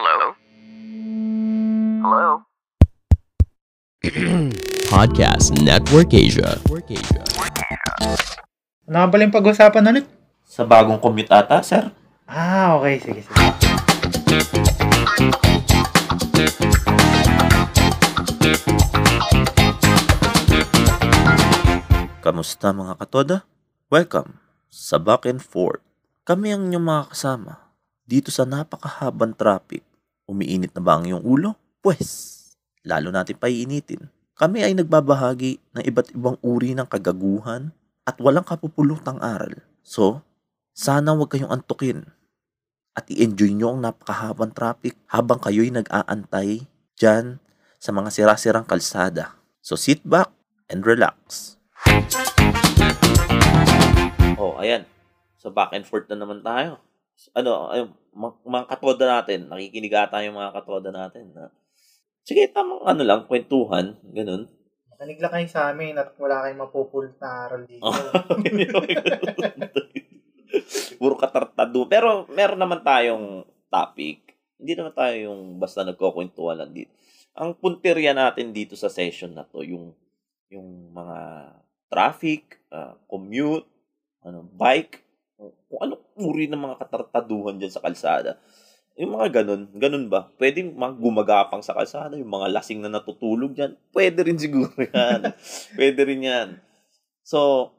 Hello? Hello? Podcast Network Asia. Ano nga pala yung pag-usapan ulit? Sa bagong commute ata, sir? Ah, okay. Sige, sige. Kamusta mga katoda? Welcome sa Back and Forth. Kami ang inyong mga kasama dito sa napakahabang traffic. Umiinit na ba ang iyong ulo? Pwes, lalo natin paiinitin. Kami ay nagbabahagi ng iba't ibang uri ng kagaguhan at walang kapupulutang aral. So, sana huwag kayong antukin at i-enjoy nyo ang napakahabang traffic habang kayo'y nag-aantay dyan sa mga sirasirang kalsada. So sit back and relax. Oh, ayan. Sa back and forth na naman tayo. Ano, ayun, mga, mga katoda natin, nakikinig ata yung mga katoda natin. Na, sige, tamang ano lang, kwentuhan, ganun. Makinig lang kayo sa amin at wala kayong mapupulot na aral dito. Puro katartado. Pero meron naman tayong topic. Hindi naman tayo yung basta nagkukwentuhan lang dito. Ang punteriya natin dito sa session na to, yung yung mga traffic, uh, commute, ano, bike, kung ano uri ng mga katartaduhan dyan sa kalsada. Yung mga ganun, ganun ba? Pwede mga gumagapang sa kalsada, yung mga lasing na natutulog dyan, pwede rin siguro yan. pwede rin yan. So,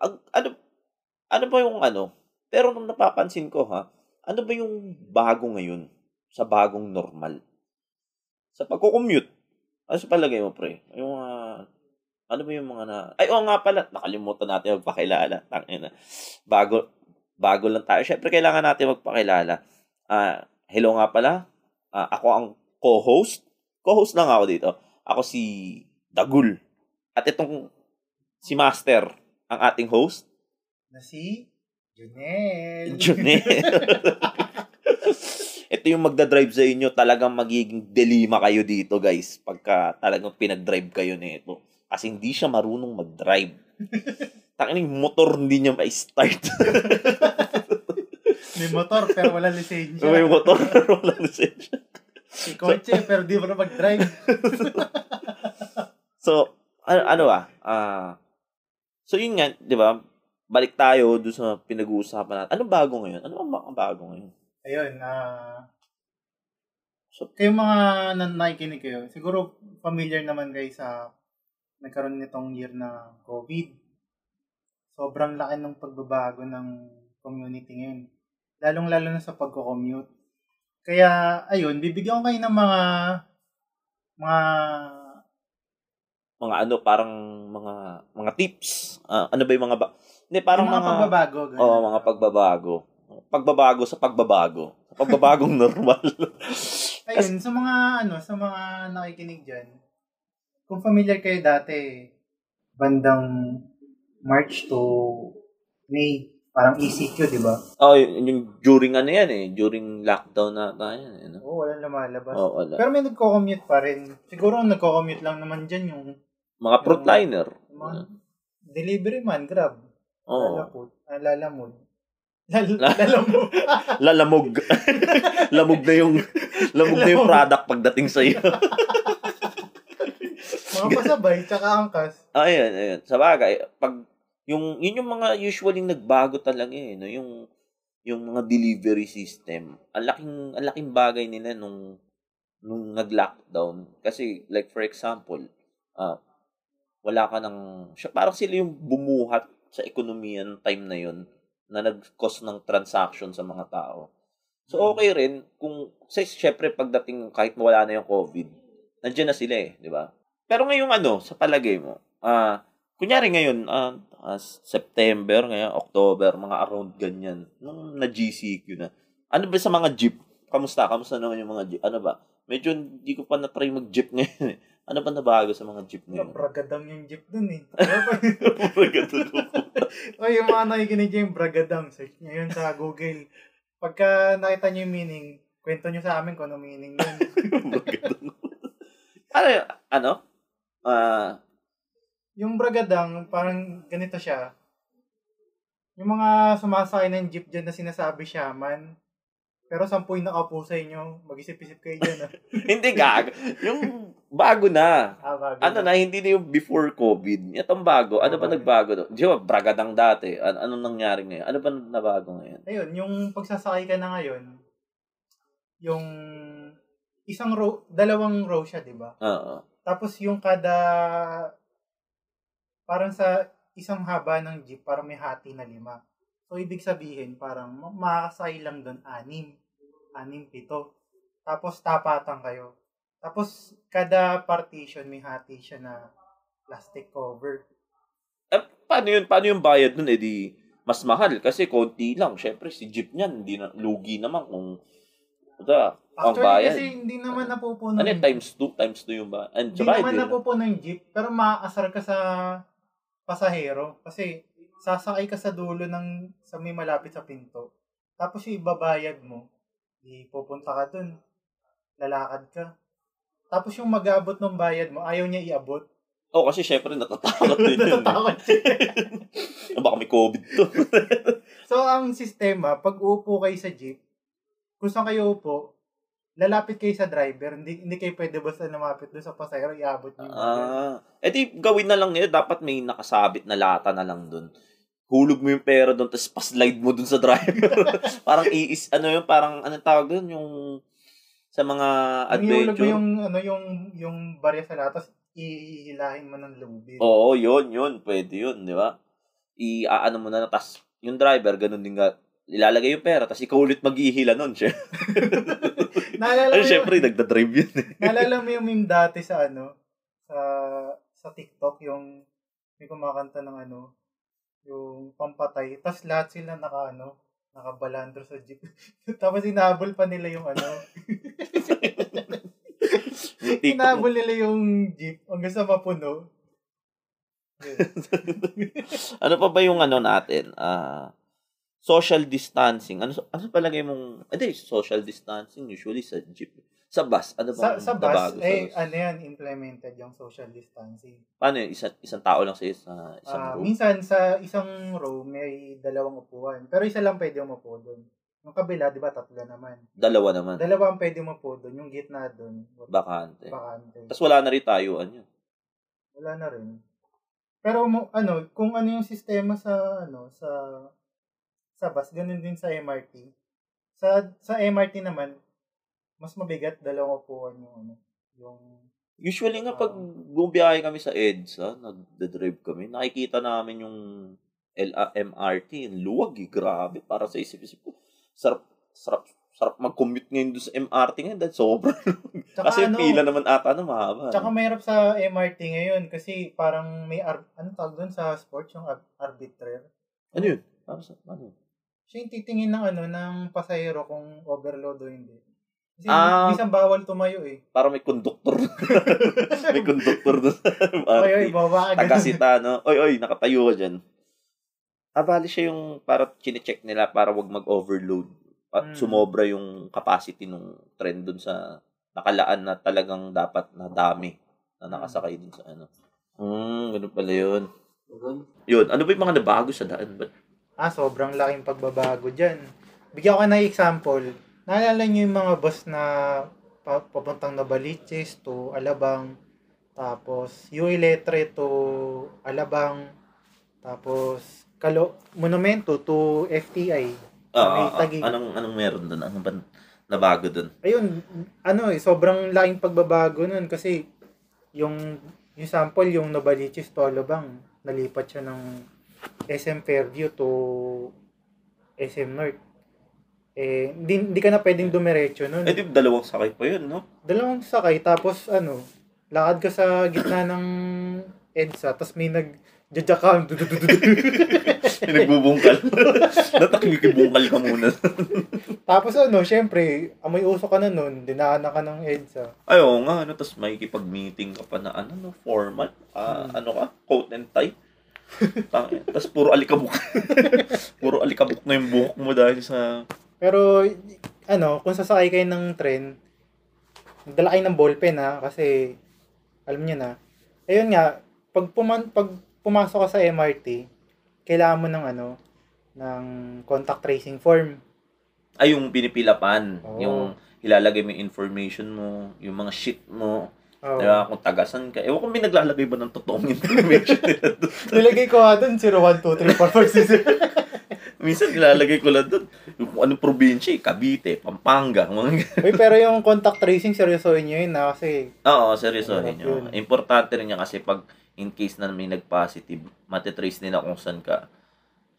ang, ano, ano ba yung ano? Pero nung napapansin ko ha, ano ba yung bago ngayon sa bagong normal? Sa pagko-commute. Ano sa palagay mo, pre? Yung uh, ano ba yung mga na... Ay, oo nga pala. Nakalimutan natin magpakilala. Tangina. Bago, bago lang tayo. Siyempre, kailangan natin magpakilala. Uh, hello nga pala. Uh, ako ang co-host. Co-host lang ako dito. Ako si Dagul. At itong si Master, ang ating host. Na si Junel. Junel. Ito yung magdadrive sa inyo, talagang magiging delima kayo dito, guys. Pagka talagang pinag-drive kayo nito. Kasi hindi siya marunong mag-drive. Tangin yung motor hindi niya ma-start. May motor pero wala lisensya. May motor pero wala lisensya. May kotse pero di mo na mag-drive. so, ano, ano ah? Uh, so, yun nga, di ba? Balik tayo doon sa pinag-uusapan natin. Anong bago ngayon? Ano ang bago ngayon? Ayun, ah... Uh, so, kayong mga nan- nakikinig kayo, siguro familiar naman guys sa nagkaroon nitong year na COVID. Sobrang laki ng pagbabago ng community ngayon. Lalong-lalo na sa pagko-commute. Kaya, ayun, bibigyan ko kayo ng mga mga mga ano parang mga mga tips. Uh, ano ba yung mga ba hindi parang mga, mga pagbabago oo oh, mga pagbabago. Pagbabago sa pagbabago. Sa pagbabagong normal. Ayun sa mga ano sa mga nakikinig diyan kung familiar kayo dati bandang March to May parang ECQ, di ba? Oh, yung, yung during ano yan eh, during lockdown na tayo. Eh, no? Oo, oh, walang lumalabas. Oh, wala. Pero may nagko-commute pa rin. Siguro ang nagko-commute lang naman dyan yung... Mga frontliner. Mga delivery man, grab. Oo. Lalapot. Ah, lalamod. Lal- lalamog. lalamog. lamog na yung lamog na yung product pagdating sa iyo. mga pasabay, tsaka angkas. Ayun, ayun. Sa bagay, pag yung yun yung mga usually nagbago talaga eh no? Yung yung mga delivery system. Ang laking ang laking bagay nila nung nung nag-lockdown. Kasi like for example uh, wala ka ng parang sila yung bumuhat sa ekonomiya ng time na yun na nag-cause ng transaction sa mga tao. So okay rin kung say syempre pagdating kahit wala na yung covid nandiyan na sila eh di ba? Pero ngayong ano sa palagay mo ah uh, kunyari ngayon uh, uh, September, ngayon, October, mga around ganyan, nung na-GCQ na. Ano ba sa mga jeep? Kamusta? Kamusta naman yung mga jeep? Ano ba? Medyo hindi ko pa na-try mag-jeep ngayon eh. Ano ba nabago sa mga jeep ngayon? Bragadang yung jeep dun eh. Bragadang. o yung mga nakikinig yung bragadang. Search nyo yun sa Google. Pagka nakita nyo yung meaning, kwento nyo sa amin kung ano meaning yun. bragadang. ano, ano? Ah, uh, yung bragadang, parang ganito siya. Yung mga sumasakay ng jeep dyan na sinasabi shaman, Pero sampu yung nakapo sa inyo, mag-isip-isip kayo dyan. ah. Hindi gag. Yung bago na. Ah, bago Ano na, hindi na yung before COVID. Itong bago. Ano ba Okay. nagbago? doon? Di ba, bragadang dati. An- anong nangyari ngayon? Ano ba nabago ngayon? Ayun, yung pagsasakay ka na ngayon, yung isang row, dalawang row siya, di ba? Oo. Tapos yung kada, parang sa isang haba ng jeep, parang may hati na lima. So, ibig sabihin, parang ma- makakasakay lang doon anim. Anim, pito. Tapos, tapatan kayo. Tapos, kada partition, may hati siya na plastic cover. Eh, paano yun? Paano yung bayad nun? Eh di, mas mahal kasi konti lang. Syempre, si jeep niyan, hindi na, lugi naman kung, ito, ang bayad. kasi hindi naman napupuno. Ano yung yun, times 2? Times 2 yung ba? And, Hindi naman hindi- napupuno yung jeep, pero maaasar ka sa pasahero. Kasi sasakay ka sa dulo ng sa may malapit sa pinto. Tapos yung ibabayad mo, ipupunta ka dun. Lalakad ka. Tapos yung mag-abot ng bayad mo, ayaw niya iabot. Oh, kasi syempre natatakot din yun. eh. Natatakot siya. Baka may COVID to. so, ang sistema, pag uupo kayo sa jeep, kung saan kayo upo, lalapit kayo sa driver. Hindi, hindi kayo pwede basta lumapit doon sa pasahero, iabot niyo yung ah, edi gawin na lang nila. Dapat may nakasabit na lata na lang dun. Hulog mo yung pera doon, tapos pa-slide mo dun sa driver. parang iis, ano yun, parang, anong tawag dun, yung, sa mga Yung ihulog mo adventure. yung, ano, yung, yung barya sa latas, ihihilahin mo ng lubid. Oo, yun, yun. Pwede yun, di ba? I-ano mo na, tas yung driver, ganun din nga, ilalagay yung pera, tas ikaw ulit maghihila nun, siya. Naalala yung, syempre, nagda-drive yun. eh. naalala mo yung meme dati sa, ano, sa, sa TikTok, yung, may kumakanta ng, ano, yung pampatay, tas lahat sila naka, ano, nakabalandro sa jeep. Tapos inabol pa nila yung, ano, inabol nila yung jeep hanggang sa mapuno. Ano pa ba yung ano natin? Ah, social distancing. Ano ano palagay mong hindi social distancing usually sa jeep. Sa bus, ano sa, ba sa bus, eh, ano yan, implemented yung social distancing. Paano yun? Isang, isang tao lang sa isa, isang Ah, room? minsan sa isang row may dalawang upuan. Pero isa lang pwede umupo doon. Yung kabila, di ba, tatlo naman. Dalawa naman. Dalawa ang pwede umupo doon. Yung gitna doon, Bakante. bakante. Tapos wala na rin tayuan yun. Wala na rin. Pero mo, ano, kung ano yung sistema sa ano, sa sa bus, ganun din sa MRT. Sa sa MRT naman, mas mabigat dalawang upuan yung ano, yung Usually nga pag Ah. bumiyahe kami sa EDSA, nagde-drive kami, nakikita namin yung LMRT, yung luwag eh, grabe, para sa isip-isip ko. Sarap, sarap, sarap mag-commute ngayon doon sa MRT ngayon dahil sobrang Tsaka Kasi ano, pila naman ata na mahaba. Tsaka mahirap sa MRT ngayon kasi parang may ar- ano tawag doon sa sports yung ar- arbiter. Ano yun? Ano ano? yun? Siya yung titingin ng ano ng pasahero kung overload o hindi. Kasi Ah. minsan bawal tumayo eh. Para may conductor. may conductor doon. Oy, oy, baba ka. Tagasita, no? Oy, oy, nakatayo ka dyan. Ah, bali siya yung para chinecheck nila para wag mag-overload. At Mm. sumobra yung capacity ng train dun sa nakalaan na talagang dapat na dami na nakasakay dun sa ano. Hmm, ganun pala yun. Yun, ano ba yung mga nabago sa daan? Ba't Ah, sobrang laking pagbabago dyan. Bigyan ko na example. Naalala niyo yung mga bus na pa- papuntang Nabaliches to Alabang, tapos Uiletre to Alabang, tapos Kalo Monumento to FTI. Ah, ah, ah, anong anong meron doon? Ano ba nabago doon? Ayun, ano eh, sobrang laking pagbabago nun kasi yung yung sample, yung Nabaliches to Alabang, nalipat siya ng SM Fairview to SM North. Eh, hindi, hindi ka na pwedeng dumiretso nun. Eh, di dalawang sakay pa yun, no? Dalawang sakay, tapos ano, lakad ka sa gitna ng EDSA, tapos may nag jajakam. Yung nagbubungkal. Natakikibungkal ka muna. tapos ano, syempre, amoy uso ka na nun, dinaanan ka ng EDSA. Ay, oo nga, ano, tapos may meeting ka pa na, ano, no, formal, ah, Hmm. ano ka, coat and tie. Tangin. Tapos puro alikabok. puro alikabok na yung buhok mo dahil sa... Pero, ano, kung sasakay kayo ng tren, dala kayo ng ballpen ha, kasi, alam niyo na. Ayun nga, pag, puman, pag pumasok ka sa MRT, kailangan mo ng ano, ng contact tracing form. Ay, yung pinipilapan. Oo. Yung ilalagay mo yung information mo, yung mga shit mo, Oo. diba? Kung tagasan ka. Ewan ko may naglalagay ba ng totoong information nila doon. Nilagay ko nga doon 0, 1, 2, 3, 4, 5, 6, 7. Minsan nilalagay ko lang doon. Yung kung anong probinsya, eh, Cavite, Pampanga. Mga Uy, pero yung contact tracing, seryosohin nyo yun na kasi Oo, seryosohin nyo. yun. Importante rin yan kasi pag in case na may nag-positive, matitrace nila kung saan ka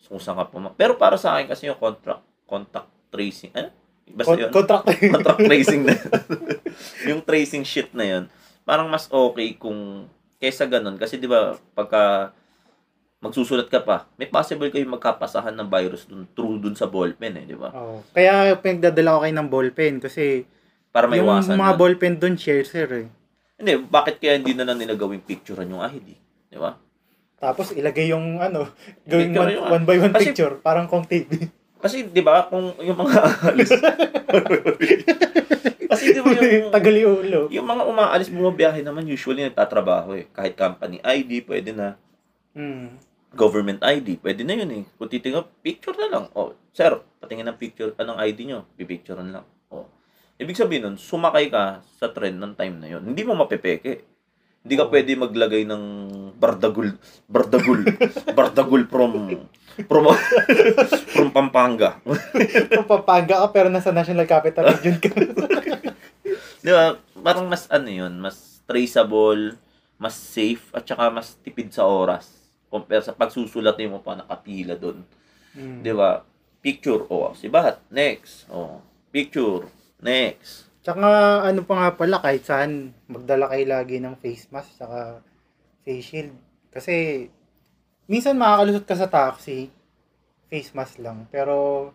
kung saan ka puma. Pero para sa akin kasi yung contract contact tracing, eh? Basta con- yun. contract contract tracing na yung tracing shit na yun, parang mas okay kung kaysa ganun. Kasi di ba, pagka magsusulat ka pa, may possible kayo magkapasahan ng virus dun, through dun sa ballpen eh, di ba? Oo. Kaya pinagdadala ko kayo ng ballpen kasi Para yung maiwasan mga yun. ballpen doon share sir eh. Hindi, bakit kaya hindi na lang nila gawing picturean yung ID? Di ba? Tapos ilagay yung ano, gawing Picture one, yung- one by one Kasi- picture, parang kung TV. Kasi 'di ba kung yung mga aalis Kasi 'di ba yung Tagal yung ulo. yung mga umaalis bumabiyahe naman usually nagtatrabaho eh. Kahit company ID pwede na, Hmm. government ID pwede na yun eh. Kung titingnan picture na lang. Oh, sir, patingin ng picture anong ID nyo, pipicturean lang. Oh. Ibig sabihin nun, sumakay ka sa trend ng time na yun. Hindi mo mapepeke. Hindi ka Oo. pwede maglagay ng bardagul, bardagul, bardagul from from from Pampanga. Kung papanga ka pero nasa National Capital Region ka. Di ba? Parang mas ano yun, mas traceable, mas safe, at saka mas tipid sa oras. Compare sa pagsusulatin mo pa nakapila doon. Hmm. Di ba? Picture, oh, si Bat, next. Oh, picture, next. Tsaka ano pa nga pala, kahit saan, magdala kayo lagi ng face mask tsaka face shield. Kasi, minsan makakalusot ka sa taxi, face mask lang. Pero,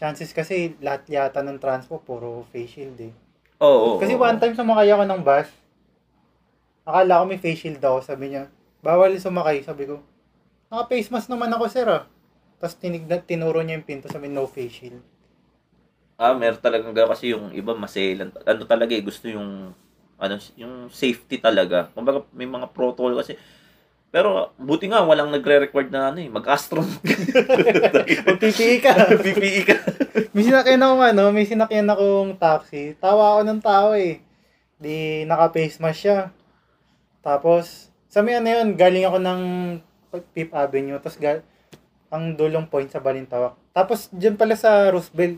chances kasi, lahat yata ng transpo, puro face shield eh. Oo, oh, Kasi one time sumakay ako ng bus, akala ko may face shield ako, sabi niya, bawal sumakay, sabi ko, naka face mask naman ako sir ah. Tapos tinig, tinuro niya yung pinto, sabi no face shield. Ah, meron talagang gano'n kasi yung iba maselan. Ano talaga eh, gusto yung ano, yung safety talaga. Kumbaga may mga protocol kasi pero buti nga walang nagre-record na ano eh, mag-astron. Magpipii ka. PPE ka. may sinakyan akong ano, may sinakyan akong taxi. Tawa ako ng tao eh. Di naka-face mask siya. Tapos, sa may ano yun, galing ako ng Fifth Avenue. Tapos, ga- ang dulong point sa Balintawak. Tapos, dyan pala sa Roosevelt,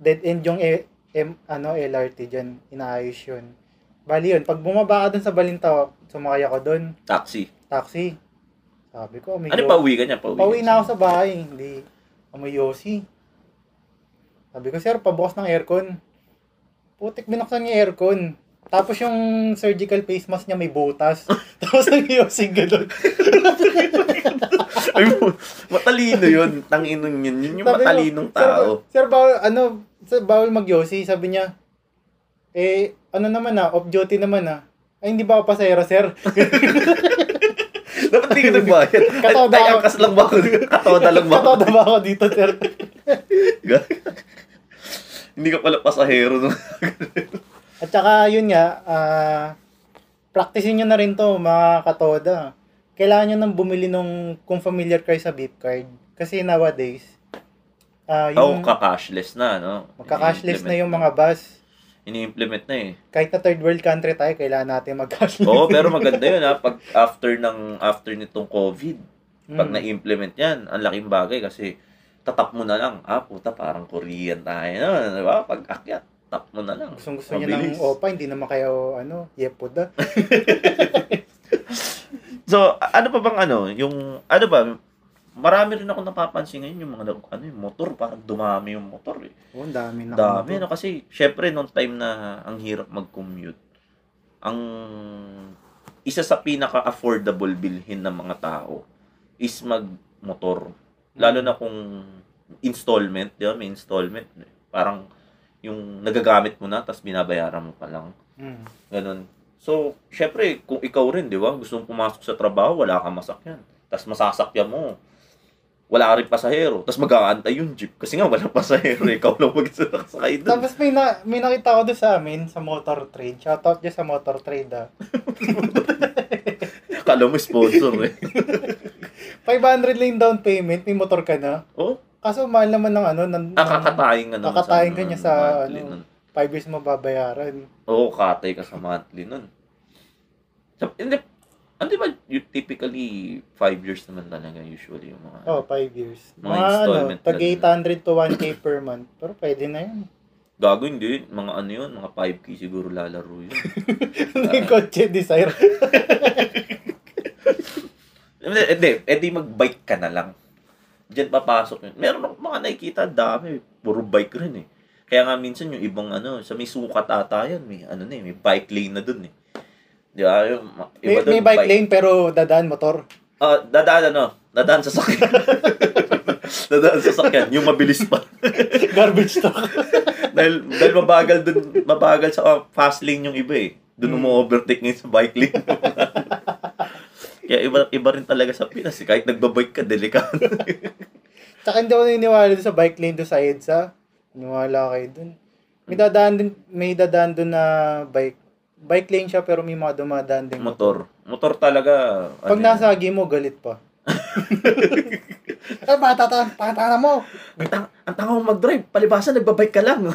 dead end yung e- M, ano, LRT dyan. Inaayos yun. Bali yun, pag bumaba ka dun sa Balintawak, sumakay ako dun, Taxi. Taxi. Sabi ko, may Ano pauwi ka niya? Pauwi, Pauwi na ako sa bahay, hindi amoy yosi. Sabi ko, sir, pabukas ng aircon. Putik, binuksan niya aircon. Tapos yung surgical face mask niya may butas. Tapos ang yosi gano'n. Ay, matalino yun. Tanginong yun. Yun yung Sabi matalinong "Sir, tao. Sir, bawal, ano, sir, bawal mag-yosi. Sabi niya, eh, ano naman ah, off-duty naman ah. Ay, hindi ba ako pasahero, sir? Dapat di ka nagbayad. Katoda Ay, ako. angkas lang ba ako? Katoda lang ba ako? Katoda ba ako dito, sir? Hindi ka pala pasahero. No? At saka, yun nga, ah, practicein nyo na rin to, mga katoda. Kailangan nyo nang bumili nung, kung familiar kayo sa beep card. Kasi nowadays, Oo, yung ka-cashless na, no? magka-cashless na yung mga bus. Ini-implement na eh. Kahit na third world country tayo, kailangan natin mag-cashless. Oo, pero maganda yun ha. Pag after ng after nitong COVID, pag Mm. na-implement yan, ang laking bagay kasi tatap mo na lang. Ah, puta, parang Korean tayo. No? Di ba? Pag akyat, tap mo na lang. Gustong gusto niya ng OPA, hindi naman kayo, ano, yepod ah. So, ano pa bang ano, yung, ano ba, marami rin ako napapansin ngayon yung mga, ano, yung motor, parang dumami yung motor eh. Ang dami na. Dami, no? Kasi, syempre, nung time na ang hirap mag-commute, ang isa sa pinaka-affordable bilhin ng mga tao is mag-motor. Lalo na kung installment, di ba? May installment. Parang yung nagagamit mo na, tapos binabayaran mo pa lang. Mm. Ganun. So, syempre, kung ikaw rin, di ba? Gusto mong pumasok sa trabaho, wala kang masakyan. Tapos masasakyan mo. Wala ka rin pasahero. Tapos mag-aantay yung jeep. Kasi nga, walang pasahero. Ikaw lang mag-sakay doon. Tapos may, na, may nakita ko doon sa amin, sa motor trade. Shoutout dyan sa motor trade ah. Kala mo sponsor eh. 500 lang down payment, may motor ka na. Oh, Kaso mahal naman ng ano, ng, Ah, kakatayin ka nun. Kakatayin ka ano, niya sa, monthly ano, nun. 5 years mababayaran. Oo, katay ka sa monthly nun. So, hindi ba you typically 5 years naman talaga usually yung mga... Oh, 5 years. Mga Mga, ano, installment tag lang 800 to 1k per month. Pero pwede na yun. Gago hindi. Mga ano yun, mga 5K siguro lalaro yun. Hindi kotse desire. hindi, hindi, edi mag-bike ka na lang. Diyan papasok yun. Meron akong mga nakikita, dami. Puro bike rin eh. Kaya nga minsan yung ibang ano, sa may sukat ata yan, may ano na eh, may bike lane na dun eh. Di ba? Yung, ma- May, iba may bike lane pero dadaan motor. Ah, dadaan ano? Dadaan sa sakyan. dadaan sa sakyan, yung mabilis pa. Garbage truck. dahil dahil mabagal dun, mabagal sa fast lane yung iba eh. Doon Hmm. mo overtake ngayon sa bike lane. Kaya iba iba rin talaga sa Pinas. eh. Kahit nagbabike ka, delikado. Tsaka hindi ako naniniwala sa bike lane doon sa EDSA. Niniwala kayo dun. May dadaan din, may dadaan dun na bike. Bike lane siya pero may mga dumadaan din. Motor. Motor talaga. Pag ano nasa agi mo, galit pa. Ay, patata, patata mo. Ang, tang- ang tanga mo mag-drive, palibasan, nagbabike ka lang.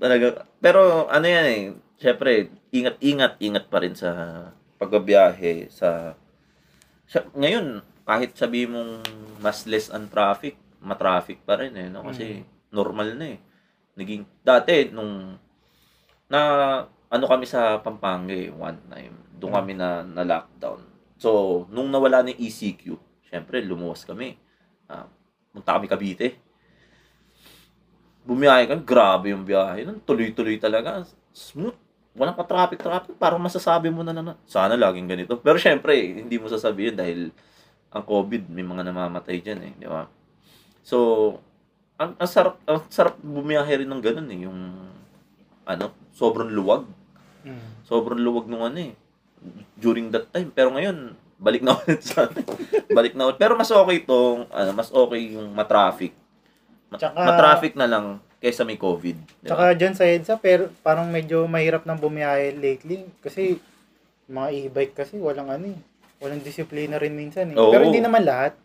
Talaga. Pero ano yan eh, syempre, ingat-ingat, ingat pa rin sa pagbabiyahe, sa, sa ngayon, kahit sabi mong mas less ang traffic, matraffic pa rin eh, no? Kasi normal na eh. Naging, dati, nung, na, ano kami sa Pampanga eh, one time, doon kami na, na lockdown. So, nung nawala ng ECQ, syempre, lumuwas kami. Ah, punta kami Cavite. Bumiyahe kami, grabe yung biyahe. Nun, tuloy-tuloy talaga. Smooth. Walang pa traffic-traffic. Parang masasabi mo na na, sana laging ganito. Pero syempre, hindi mo sasabihin dahil ang COVID, may mga namamatay dyan eh. Di ba? So, ang, ang sarap, ang sarap bumiyahe rin ng ganun eh. Yung, ano, sobrang luwag. Mm. Sobrang luwag nung ano eh. During that time. Pero ngayon, balik na ulit sa balik na ulit. Pero mas okay itong, ano, mas okay yung matraffic. Ma- Tsaka- matraffic na lang kaysa may COVID. Di ba? Tsaka dyan sa EDSA, pero parang medyo mahirap nang bumiyahe lately. Kasi, mga e-bike kasi walang ano eh. Walang disiplina rin minsan eh. Oo. Pero hindi naman lahat.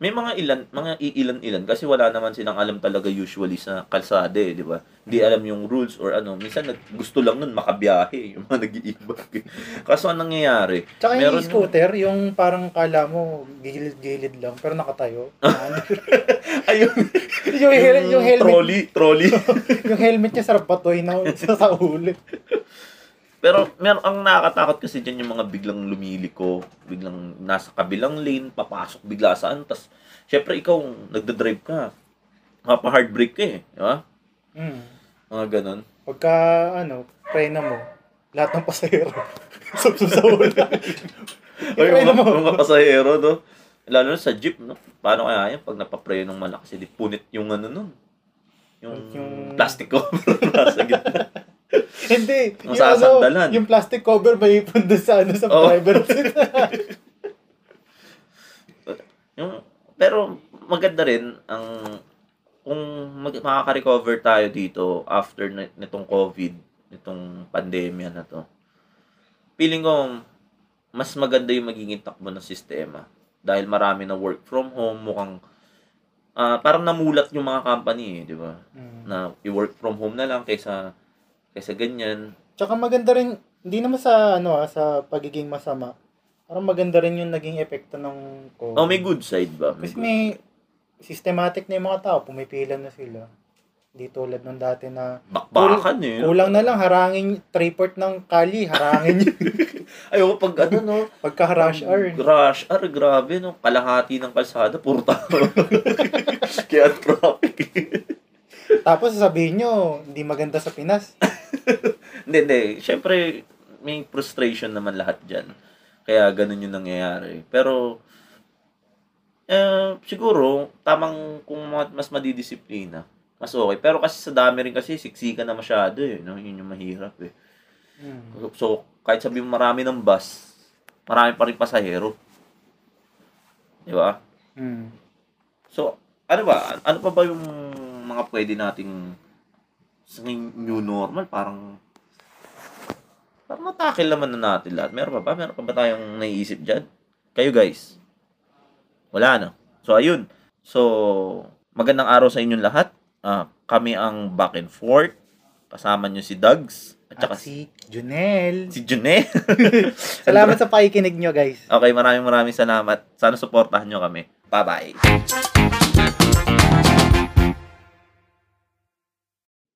May mga ilan, mga iilan-ilan kasi wala naman silang alam talaga usually sa kalsada eh, di ba? Hindi alam yung rules or ano. Minsan nag, gusto lang nun makabiyahe, yung mga nag-iibag. Kaso anong nangyayari? Tsaka Meron yung scooter, yung parang kala mo gilid-gilid lang, pero nakatayo. Ayun, yung, hel- yung helmet, trolley, trolley. yung helmet niya sarap patoy na sa, sa ulit. Pero meron ang nakakatakot kasi diyan yung mga biglang lumiliko, biglang nasa kabilang lane, papasok bigla saan, tas syempre ikaw nagda-drive ka. Mapa hard brake ka eh, di ba? Mm. Mga ganun. Pagka, ano, prena mo, lahat ng pasahero, subsub sa ulo. Ay, mga, mga pasahero, no? Lalo na sa jeep, no? Paano kaya yan pag napapreno ng malakas, di punit yung ano nun? Yung, Yung- plastic cover nasa gitna. Hindi. Ang sasandalan. yung plastic cover may ipon doon sa, ano, sa driver seat. Yung, pero maganda rin ang kung mag, makaka-recover tayo dito after nitong COVID, nitong pandemya na to. Feeling ko mas maganda yung magiging takbo ng sistema dahil marami na work from home, mukhang ah, parang namulat yung mga company eh, di ba? Mm. Na i-work from home na lang kaysa kaysa ganyan. Tsaka maganda rin, hindi naman sa, ano, ah, sa pagiging masama. Parang maganda rin yung naging epekto ng COVID. Oh, may good side ba? May Kasi good- may systematic na yung mga tao, pumipila na sila. Hindi tulad nung dati na bakbakan eh. kulang na lang harangin triport ng kali, harangin yun. Ayoko pag ano no, Pagka rush hour. Rush hour, grabe, no? Kalahati ng kalsada, puro tao. Kaya traffic. Tapos sasabihin nyo, hindi maganda sa Pinas. hindi, hindi. Siyempre, may frustration naman lahat dyan. Kaya ganun yung nangyayari. Pero, eh, siguro, tamang kung ma- mas madidisiplina, mas okay. Pero kasi sa dami rin kasi, siksika na masyado eh. No? Yun yung mahirap eh. Hmm. So, kahit sabi mo marami ng bus, marami pa rin pasahero. Di ba? Hmm. So, ano ba? Ano pa ba yung mga pwede nating sa new normal? Parang parang natakil naman na natin lahat. Meron pa ba? Meron pa ba tayong naiisip dyan? Kayo guys? Wala na. So, ayun. So, magandang araw sa inyong lahat. Ah, kami ang back and forth. Kasama nyo si Dugs. At saka At si Junel. si June. Salamat sa pakikinig nyo, guys. Okay, maraming maraming salamat. Sana suportahan nyo kami. Bye-bye.